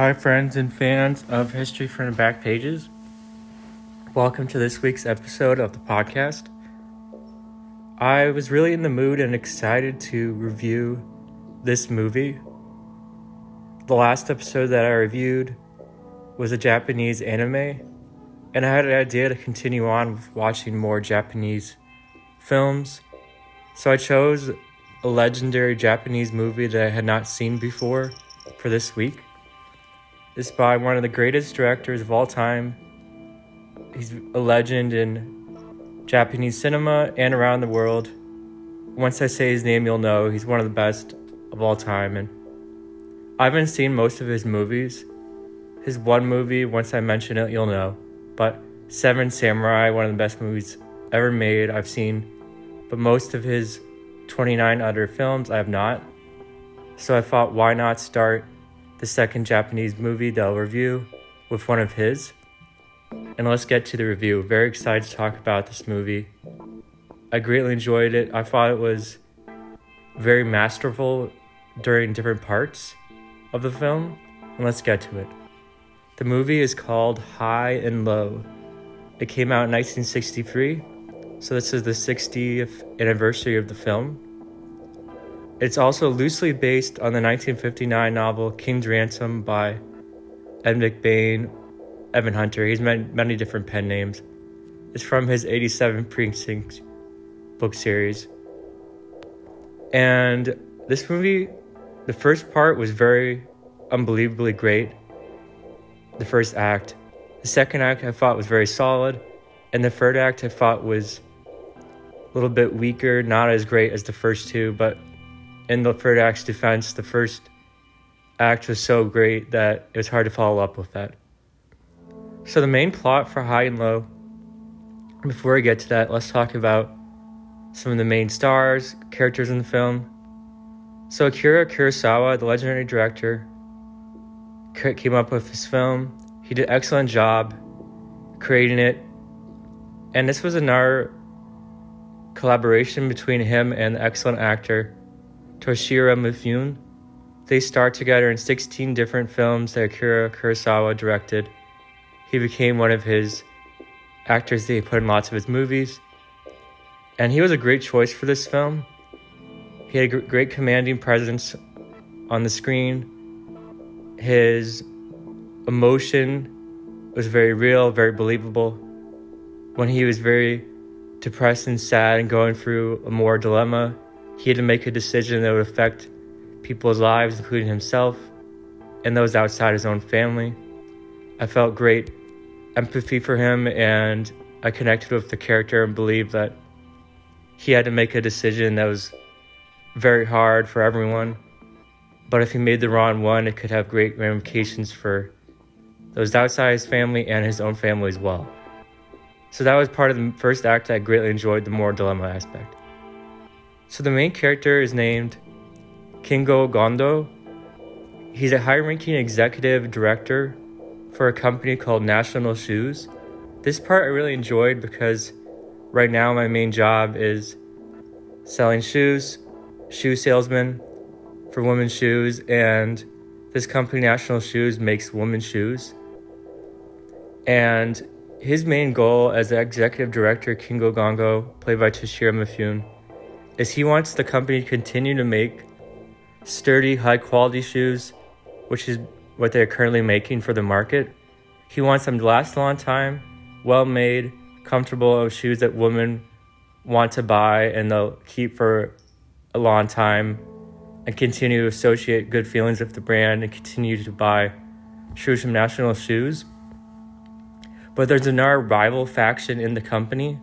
Hi, friends and fans of History from the Back Pages. Welcome to this week's episode of the podcast. I was really in the mood and excited to review this movie. The last episode that I reviewed was a Japanese anime, and I had an idea to continue on with watching more Japanese films. So I chose a legendary Japanese movie that I had not seen before for this week. It's by one of the greatest directors of all time. He's a legend in Japanese cinema and around the world. Once I say his name, you'll know he's one of the best of all time. And I haven't seen most of his movies. His one movie, once I mention it, you'll know. But Seven Samurai, one of the best movies ever made, I've seen. But most of his 29 other films I have not. So I thought, why not start the second Japanese movie that I'll review with one of his. And let's get to the review. Very excited to talk about this movie. I greatly enjoyed it. I thought it was very masterful during different parts of the film. And let's get to it. The movie is called High and Low. It came out in 1963, so this is the 60th anniversary of the film. It's also loosely based on the 1959 novel King's Ransom by Ed McBain, Evan Hunter. He's many, many different pen names. It's from his 87 Precinct book series. And this movie, the first part was very unbelievably great. The first act. The second act I thought was very solid. And the third act I thought was a little bit weaker, not as great as the first two, but in the third act's defense, the first act was so great that it was hard to follow up with that. So, the main plot for High and Low, before we get to that, let's talk about some of the main stars, characters in the film. So, Akira Kurosawa, the legendary director, came up with this film. He did an excellent job creating it. And this was another collaboration between him and the excellent actor Toshiro Mifune. They starred together in 16 different films that Akira Kurosawa directed. He became one of his actors that he put in lots of his movies. And he was a great choice for this film. He had a great commanding presence on the screen. His emotion was very real, very believable. When he was very depressed and sad and going through a more dilemma, he had to make a decision that would affect people's lives, including himself and those outside his own family. I felt great empathy for him and I connected with the character and believed that he had to make a decision that was very hard for everyone. But if he made the wrong one, it could have great ramifications for those outside his family and his own family as well. So that was part of the first act I greatly enjoyed, the moral dilemma aspect. So the main character is named Kingo Gondo. He's a high ranking executive director for a company called National Shoes. This part I really enjoyed because right now my main job is selling shoes, shoe salesman for women's shoes, and this company, National Shoes, makes women's shoes. And his main goal as the executive director, Kingo Gongo, played by Toshiro Mifune, is he wants the company to continue to make sturdy, high quality shoes, which is what they're currently making for the market. He wants them to last a long time, well made, comfortable shoes that women want to buy and they'll keep for a long time and continue to associate good feelings with the brand and continue to buy shoes from National Shoes. But there's another rival faction in the company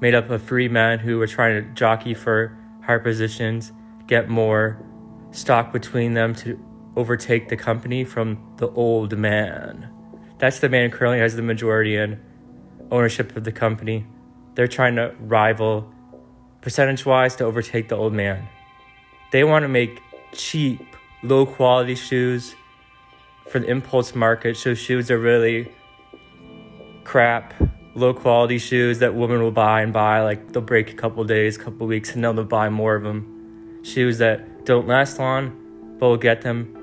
made up of three men who were trying to jockey for higher positions, get more stock between them to overtake the company from the old man. That's the man who currently has the majority in ownership of the company. They're trying to rival percentage wise to overtake the old man. They want to make cheap, low quality shoes for the impulse market, so shoes are really crap low quality shoes that women will buy and buy. Like they'll break a couple days, couple weeks, and then they'll buy more of them. Shoes that don't last long, but will get them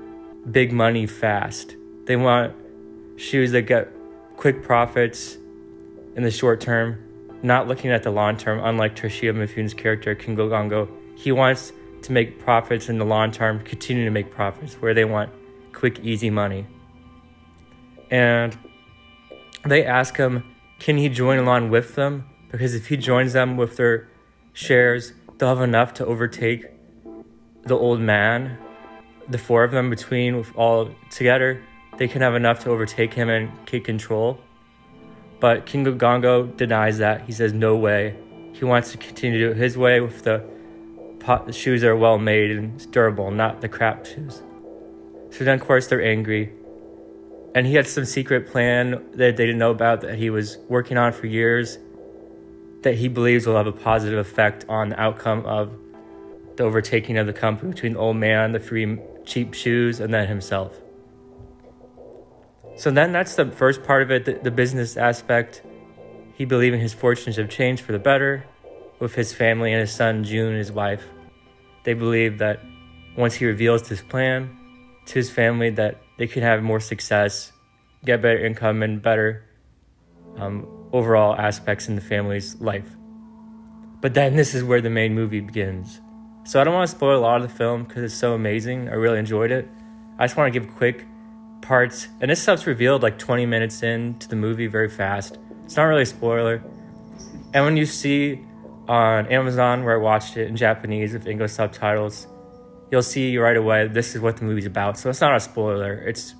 big money fast. They want shoes that get quick profits in the short term, not looking at the long term, unlike Toshiro Mifune's character, Kingo Gongo. He wants to make profits in the long term, continue to make profits, where they want quick, easy money. And they ask him, can he join along with them? Because if he joins them with their shares, they'll have enough to overtake the old man. The four of them between all together, they can have enough to overtake him and take control. But King Gongo denies that. He says, no way. He wants to continue to do it his way with the, pot, the shoes that are well made and durable, not the crap shoes. So then, of course, they're angry. And he had some secret plan that they didn't know about that he was working on for years that he believes will have a positive effect on the outcome of the overtaking of the company between the old man, the free cheap shoes, and then himself. So then that's the first part of it, the, the business aspect. He believing his fortunes have changed for the better with his family and his son June, and his wife. They believe that once he reveals his plan to his family, that they can have more success, get better income, and better um, overall aspects in the family's life. But then this is where the main movie begins. So I don't want to spoil a lot of the film because it's so amazing. I really enjoyed it. I just want to give quick parts, and this stuff's revealed like 20 minutes into the movie very fast. It's not really a spoiler. And when you see on Amazon, where I watched it in Japanese with English subtitles, you'll see right away this is what the movie's about. So it's not a spoiler, it's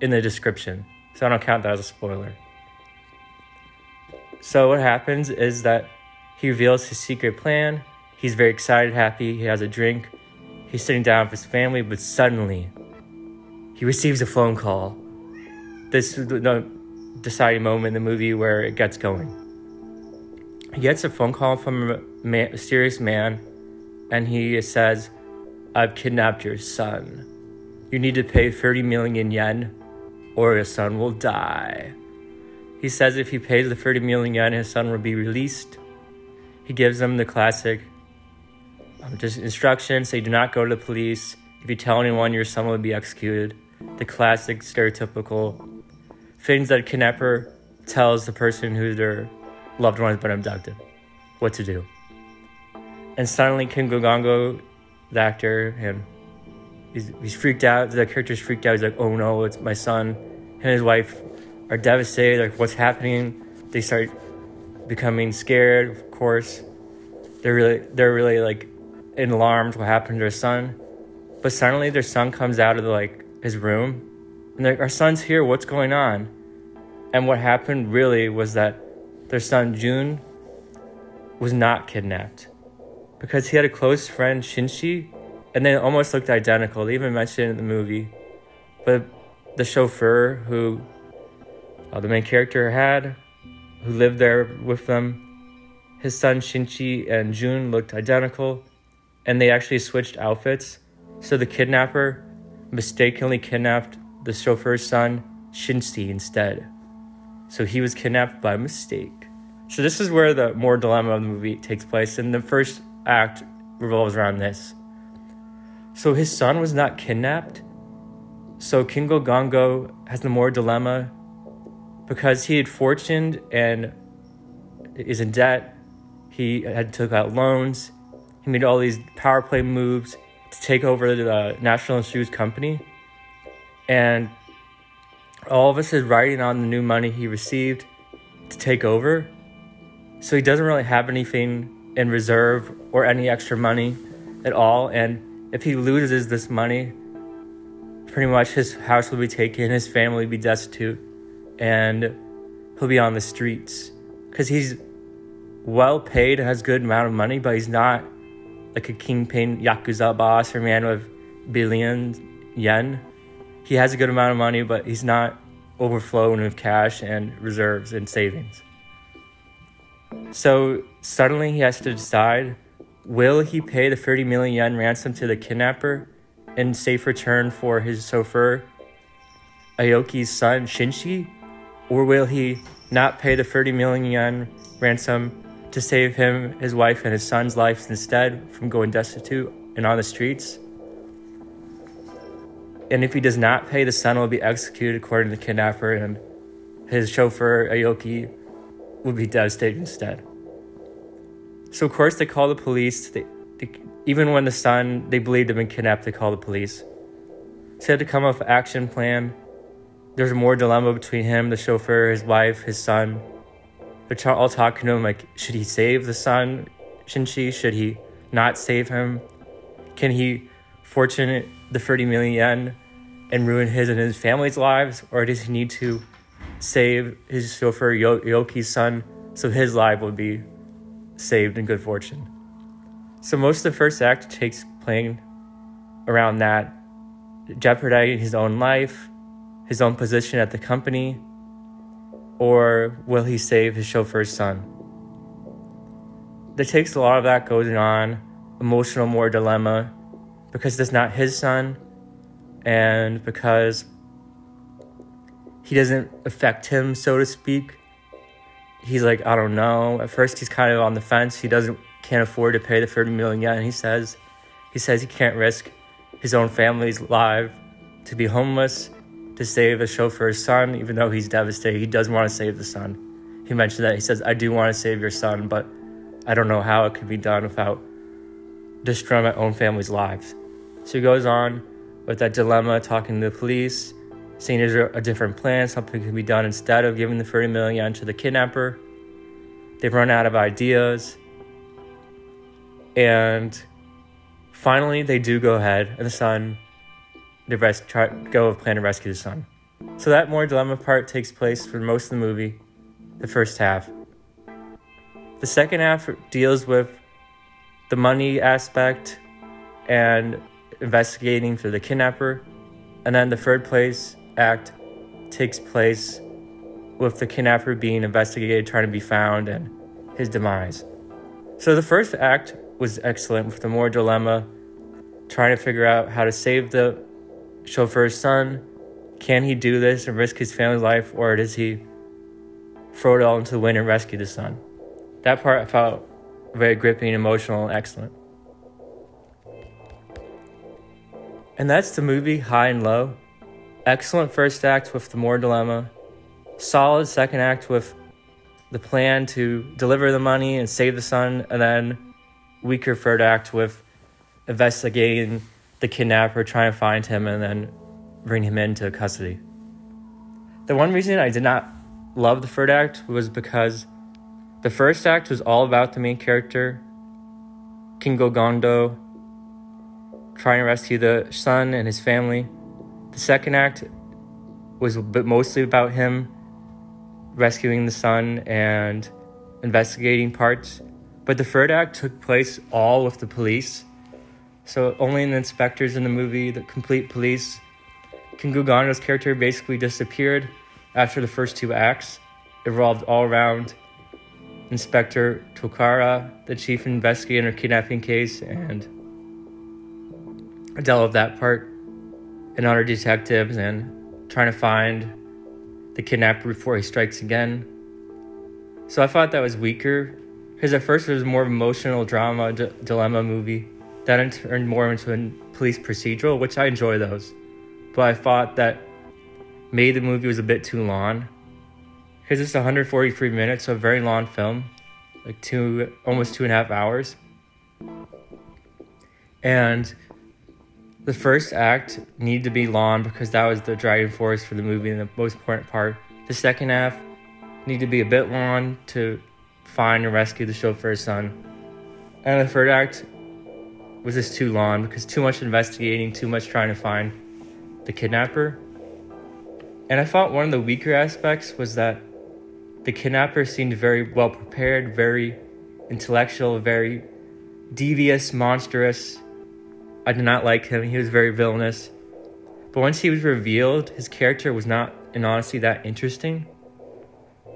in the description. So I don't count that as a spoiler. So what happens is that he reveals his secret plan. He's very excited, happy. He has a drink. He's sitting down with his family, but suddenly he receives a phone call. This is the deciding moment in the movie where it gets going. He gets a phone call from a man, mysterious man, and he says, I've kidnapped your son. You need to pay 30 million yen, or your son will die. He says if he pays the 30 million yen, his son will be released. He gives him the classic um, just instructions say do not go to the police. If you tell anyone, your son will be executed the classic stereotypical things that a kidnapper tells the person who their loved one has been abducted what to do. And suddenly King Gogongo, the actor, and he's, he's freaked out. The character's freaked out. He's like, oh no, it's my son. and his wife are devastated. Like, what's happening? They start becoming scared, of course. They're really, they're really like alarmed what happened to their son. But suddenly their son comes out of the like his room and like, our son's here, what's going on? And what happened really was that their son June was not kidnapped because he had a close friend, Shinshi, and they almost looked identical. They even mentioned it in the movie. But the chauffeur who uh, the main character had, who lived there with them, his son Shinchi and June looked identical, and they actually switched outfits. So the kidnapper mistakenly kidnapped the chauffeur's son, Shinsi, instead. So he was kidnapped by mistake. So this is where the more dilemma of the movie takes place, In the first act revolves around this. So his son was not kidnapped. So Kingo Gongo has the more dilemma because he had fortuned and is in debt. He had took out loans. He made all these power play moves to take over the National Shoes Company. And all of us is riding on the new money he received to take over. So he doesn't really have anything in reserve or any extra money at all. And if he loses this money, pretty much his house will be taken, his family will be destitute, and he'll be on the streets. Because he's well paid, has good amount of money, but he's not like a kingpin yakuza boss or man with billions yen. He has a good amount of money, but he's not overflowing with cash and reserves and savings. So suddenly he has to decide will he pay the 30 million yen ransom to the kidnapper in safe return for his chauffeur, Aoki's son Shinshi, or will he not pay the 30 million yen ransom to save him, his wife, and his son's lives instead from going destitute and on the streets. and if he does not pay, the son will be executed according to the kidnapper, and his chauffeur Aoki will be devastated instead. So of course they call the police. They, they, even when the son they believed had been kidnapped, they call the police. Had to come up with an action plan. There's more dilemma between him, the chauffeur, his wife, his son. They're all talking to him like, should he save the son? Shouldn't she? Should he not save him? Can he fortune the 30 million yen and ruin his and his family's lives? Or does he need to save his chauffeur Aoki's son so his life will be saved in good fortune? So most of the first act takes playing around that, jeopardizing his own life, his own position at the company, or will he save his chauffeur's son? That takes a lot of that going on, emotional more dilemma, because it's not his son, and because he doesn't affect him, so to speak. He's like, I don't know. At first, he's kind of on the fence. He doesn't can't afford to pay the 30 million yet, and He says, he says he can't risk his own family's life to be homeless to save the chauffeur's son, even though he's devastated. He does want to save the son. He mentioned that. He says, I do want to save your son, but I don't know how it could be done without destroying my own family's lives. So he goes on with that dilemma, talking to the police, saying there's a different plan, something can be done instead of giving the 30 million to the kidnapper. They've run out of ideas. And finally, they do go ahead, and the son the rest try go of plan to rescue the son. So that more dilemma part takes place for most of the movie, the first half. The second half deals with the money aspect and investigating for the kidnapper, and then the third place act takes place with the kidnapper being investigated, trying to be found, and his demise. So the first act was excellent with the more dilemma, trying to figure out how to save the chauffeur's son. Can he do this and risk his family's life, or does he throw it all into the wind and rescue the son? That part I felt very gripping, emotional, and excellent. And that's the movie High and Low. Excellent first act with the more dilemma. Solid second act with the plan to deliver the money and save the son, and then weaker third act with investigating the kidnapper, trying to find him, and then bring him into custody. The one reason I did not love the third act was because the first act was all about the main character, Kingo Gondo, trying to rescue the son and his family. The second act was mostly about him rescuing the son and investigating parts. But the third act took place all with the police so only the inspectors in the movie, the complete police. Gondo's character basically disappeared after the first two acts. It revolved all around Inspector Tokara, the chief investigator in a kidnapping case, and dealt with that part, and other detectives, and trying to find the kidnapper before he strikes again. So I thought that was weaker, because at first it was more of an emotional drama, d- dilemma movie that turned more into a police procedural, which I enjoy those. But I thought that maybe the movie was a bit too long because it's 143 minutes, so a very long film, like two, almost two and a half hours. And the first act needed to be long because that was the driving force for the movie and the most important part. The second half needed to be a bit long to find and rescue the chauffeur's son. And the third act was just too long because too much investigating, too much trying to find the kidnapper. And I thought one of the weaker aspects was that the kidnapper seemed very well prepared, very intellectual, very devious, monstrous. I did not like him. He was very villainous. But once he was revealed, his character was not, in honesty, that interesting.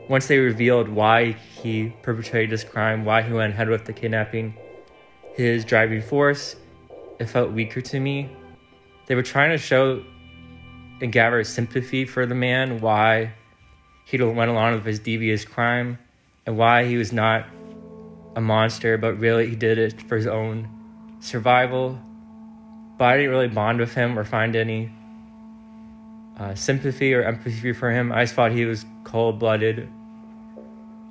Once they revealed why he perpetrated this crime, why he went ahead with the kidnapping, his driving force, it felt weaker to me. They were trying to show and gather sympathy for the man, why he went along with his devious crime, and why he was not a monster, but really he did it for his own survival. But I didn't really bond with him or find any uh, sympathy or empathy for him. I just thought he was cold blooded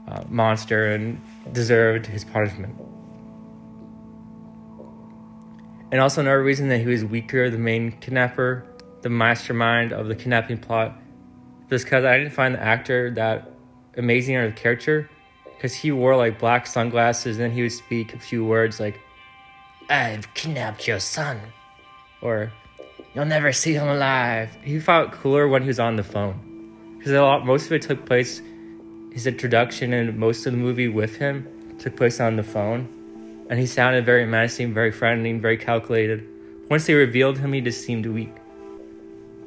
uh, monster and deserved his punishment. And also another reason that he was weaker, the main kidnapper, the mastermind of the kidnapping plot, just because I didn't find the actor that amazing or the character, because he wore like black sunglasses and then he would speak a few words like, "I've kidnapped your son," or "You'll never see him alive." He felt cooler when he was on the phone, because most of it took place. His introduction and most of the movie with him took place on the phone and he sounded very menacing, very friendly, very calculated. Once they revealed him, he just seemed weak.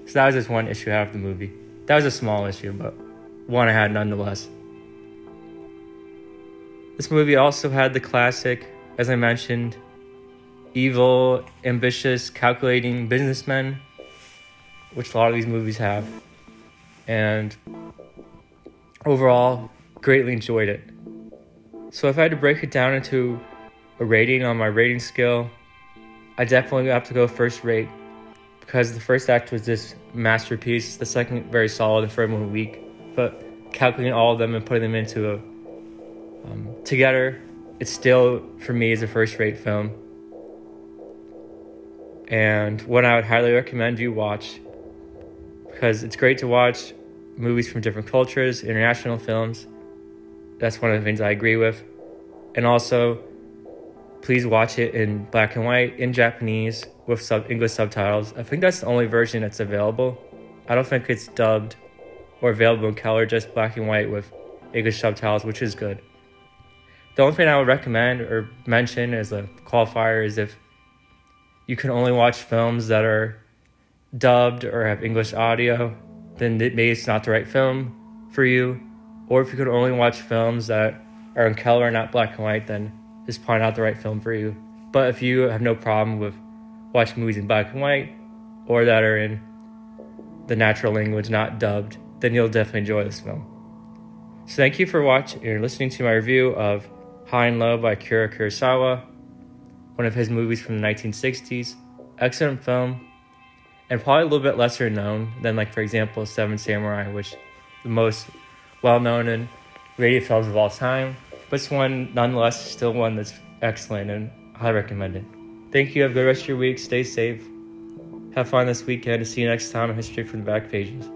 So that was just one issue out of the movie. That was a small issue, but one I had nonetheless. This movie also had the classic, as I mentioned, evil, ambitious, calculating businessmen, which a lot of these movies have. And overall, greatly enjoyed it. So if I had to break it down into a rating on my rating scale, I definitely have to go first rate because the first act was this masterpiece, the second very solid, and the third one weak. But calculating all of them and putting them into a um, together, it still for me is a first rate film. And one I would highly recommend you watch because it's great to watch movies from different cultures, international films. That's one of the things I agree with. And also please watch it in black and white in Japanese with sub English subtitles. I think that's the only version that's available. I don't think it's dubbed or available in color, just black and white with English subtitles, which is good. The only thing I would recommend or mention as a qualifier is if you can only watch films that are dubbed or have English audio, then maybe it's not the right film for you. Or if you can only watch films that are in color, and not black and white, then it's probably not the right film for you. But if you have no problem with watching movies in black and white or that are in the natural language, not dubbed, then you'll definitely enjoy this film. So thank you for watching or listening to my review of High and Low by Kira Kurosawa, one of his movies from the 1960s. Excellent film, and probably a little bit lesser known than, like for example, Seven Samurai, which the most well-known and rated films of all time. But it's one, nonetheless, still one that's excellent and highly recommended. Thank you. Have a good rest of your week. Stay safe. Have fun this weekend. See you next time on History from the Back Pages.